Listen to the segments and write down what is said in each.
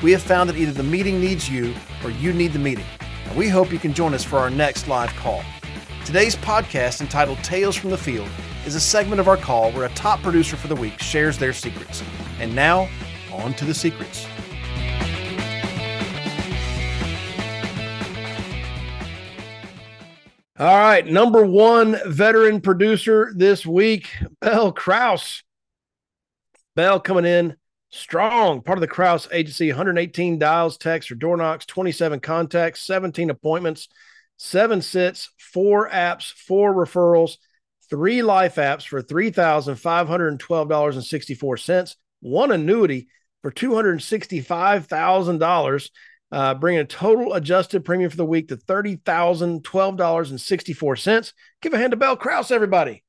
We have found that either the meeting needs you or you need the meeting, and we hope you can join us for our next live call. Today's podcast, entitled Tales from the Field, is a segment of our call where a top producer for the week shares their secrets. And now, on to the secrets. All right, number one veteran producer this week, Belle Crause. Belle coming in strong, part of the Crause agency, 118 dials, texts, or door knocks, 27 contacts, 17 appointments, seven sits, four apps, four referrals, three life apps for $3,512.64, one annuity for $265,000, uh, bringing a total adjusted premium for the week to $30,012.64. Give a hand to Belle Crause, everybody.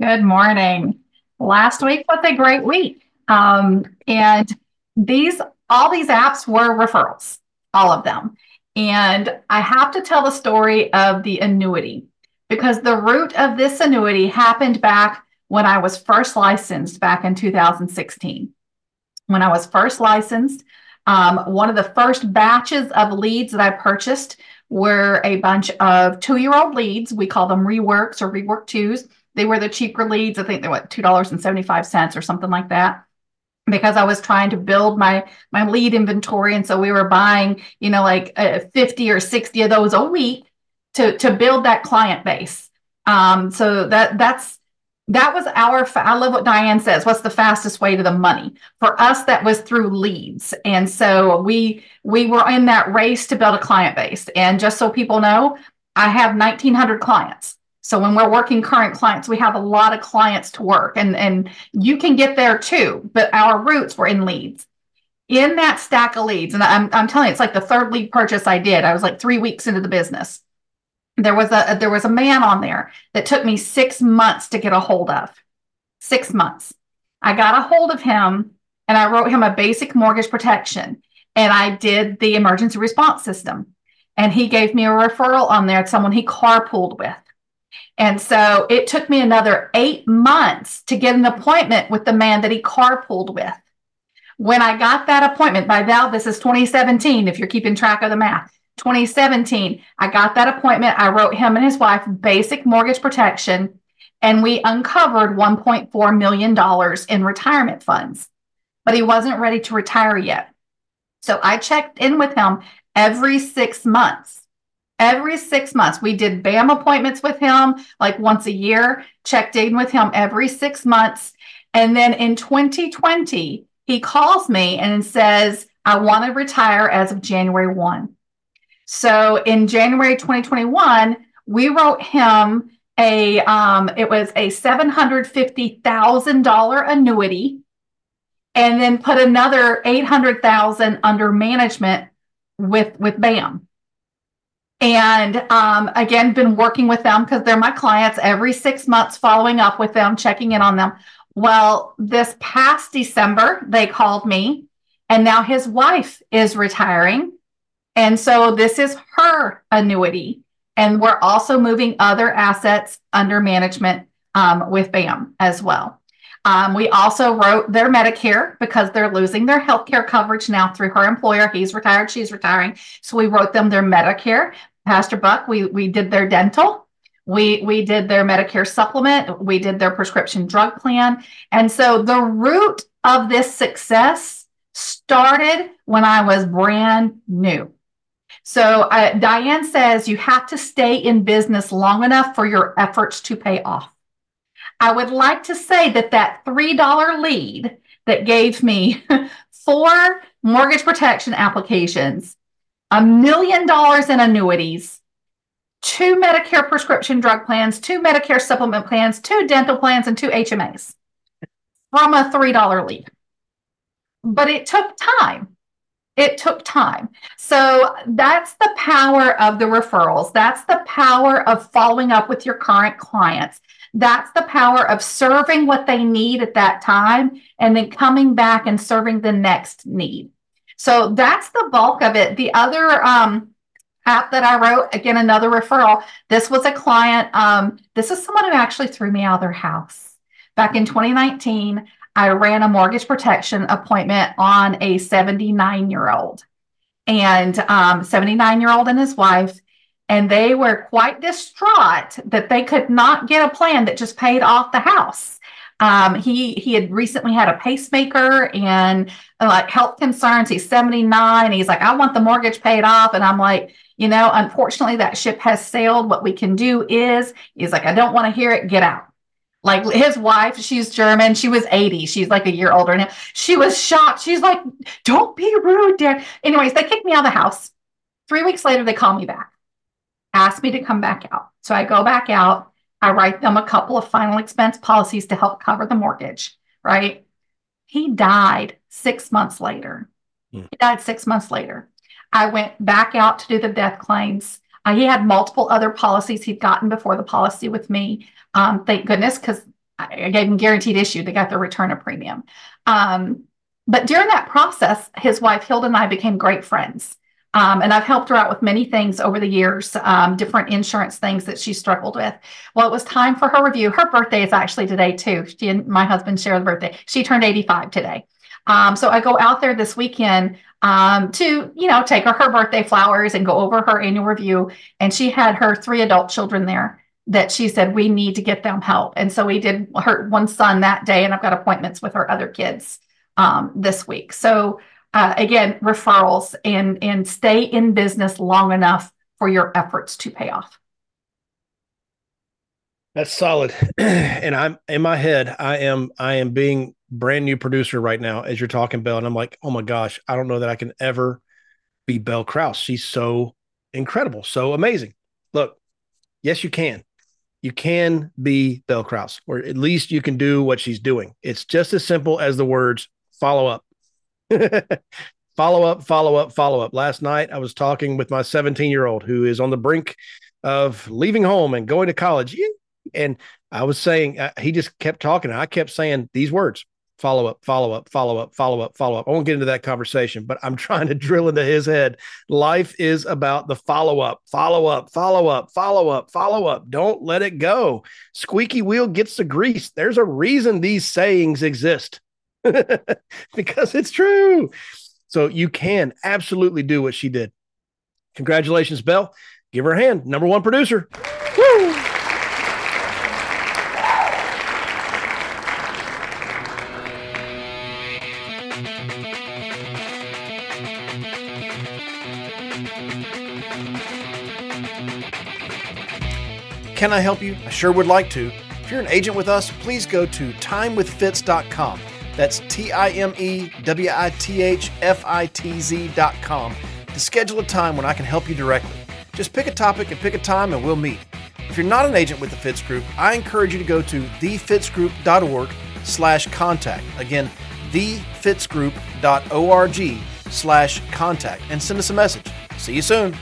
Good morning. Last week was a great week. Um, and these, all these apps were referrals, all of them. And I have to tell the story of the annuity because the root of this annuity happened back when I was first licensed back in 2016. When I was first licensed, um, one of the first batches of leads that I purchased were a bunch of two year old leads. We call them reworks or rework twos. They were the cheaper leads. I think they were $2.75 or something like that. Because I was trying to build my my lead inventory and so we were buying you know like uh, 50 or 60 of those a week to to build that client base. Um, so that that's that was our i love what diane says what's the fastest way to the money? For us that was through leads. And so we we were in that race to build a client base. And just so people know i have 1900 clients so when we're working current clients we have a lot of clients to work and and you can get there too but our roots were in leads. In that stack of leads and i'm, I'm telling you it's like the third lead purchase i did i was like three weeks into the business. There was a there was a man on there that took me six months to get a hold of. Six months. I got a hold of him and i wrote him a basic mortgage protection and i did the emergency response system. And he gave me a referral on there someone he carpooled with and so it took me another eight months to get an appointment with the man that he carpooled with when i got that appointment by now this is 2017 if you're keeping track of the math 2017, I got that appointment. I wrote him and his wife basic mortgage protection, and we uncovered $1.4 million in retirement funds. But he wasn't ready to retire yet. So I checked in with him every six months. Every six months, we did BAM appointments with him like once a year, checked in with him every six months. And then in 2020, he calls me and says, I want to retire as of January 1. So in January 2021, we wrote him a um, it was a seven hundred fifty thousand dollar annuity, and then put another eight hundred thousand under management with with BAM. And um, again, been working with them because they're my clients every six months, following up with them, checking in on them. Well, this past December, they called me, and now his wife is retiring and so this is her annuity. And we're also moving other assets under management um, with BAM as well. Um, we also wrote their Medicare because they're losing their health care coverage now through her employer. He's retired, she's retiring. So we wrote them their Medicare. Pastor Buck, we, we did their dental. We, we did their Medicare supplement. We did their prescription drug plan. And so the root of this success started when I was brand new. So uh, Diane says you have to stay in business long enough for your efforts to pay off. I would like to say that that $3 lead that gave me four mortgage protection applications, a million dollars in annuities, two Medicare prescription drug plans, two Medicare supplement plans, two dental plans, and two HMAs from a $3 lead. But it took time it took time. So that's the power of the referrals. That's the power of following up with your current clients. That's the power of serving what they need at that time and then coming back and serving the next need. So that's the bulk of it. The other um, app that I wrote, again, another referral. This was a client. Um, this is someone who actually threw me out of their house. Back in 2019, I ran a mortgage protection appointment on a 79 year old and 79 um, year old and his wife. And they were quite distraught that they could not get a plan that just paid off the house. Um, he he had recently had a pacemaker and uh, like health concerns. He's 79. He's like, I want the mortgage paid off. And I'm like, you know, unfortunately, that ship has sailed. What we can do is, he's like, I don't want to hear it. Get out. Like his wife, she's German. She was 80. She's like a year older now. She was shocked. She's like, don't be rude, Dad. Anyways, they kicked me out of the house. Three weeks later, they call me back, ask me to come back out. So I go back out. I write them a couple of final expense policies to help cover the mortgage, right? He died six months later. Hmm. He died six months later. I went back out to do the death claims. Uh, he had multiple other policies he'd gotten before the policy with me. Um, thank goodness, because I gave him guaranteed issue. They got the return of premium. Um, but during that process, his wife Hilda and I became great friends. Um, and I've helped her out with many things over the years, um, different insurance things that she struggled with. Well, it was time for her review. Her birthday is actually today, too. She and my husband share the birthday. She turned 85 today. Um, so I go out there this weekend um, to, you know, take her her birthday flowers and go over her annual review. And she had her three adult children there that she said we need to get them help. And so we did her one son that day, and I've got appointments with her other kids um, this week. So uh, again, referrals and and stay in business long enough for your efforts to pay off. That's solid. and I'm in my head, I am I am being brand new producer right now as you're talking, Belle. And I'm like, oh my gosh, I don't know that I can ever be Belle Crause. She's so incredible, so amazing. Look, yes, you can. You can be Belle Crause, or at least you can do what she's doing. It's just as simple as the words follow up. Follow up, follow up, follow up. Last night, I was talking with my 17 year old who is on the brink of leaving home and going to college. And I was saying, uh, he just kept talking. I kept saying these words follow up, follow up, follow up, follow up, follow up. I won't get into that conversation, but I'm trying to drill into his head. Life is about the follow up, follow up, follow up, follow up, follow up. Don't let it go. Squeaky wheel gets the grease. There's a reason these sayings exist because it's true. So you can absolutely do what she did. Congratulations, Belle. Give her a hand. Number one producer. Woo! Can I help you? I sure would like to. If you're an agent with us, please go to timewithfitz.com. That's T I M E W I T H F I T Z.com to schedule a time when I can help you directly. Just pick a topic and pick a time and we'll meet. If you're not an agent with the Fitz Group, I encourage you to go to thefitzgroup.org slash contact. Again, thefitzgroup.org slash contact and send us a message. See you soon.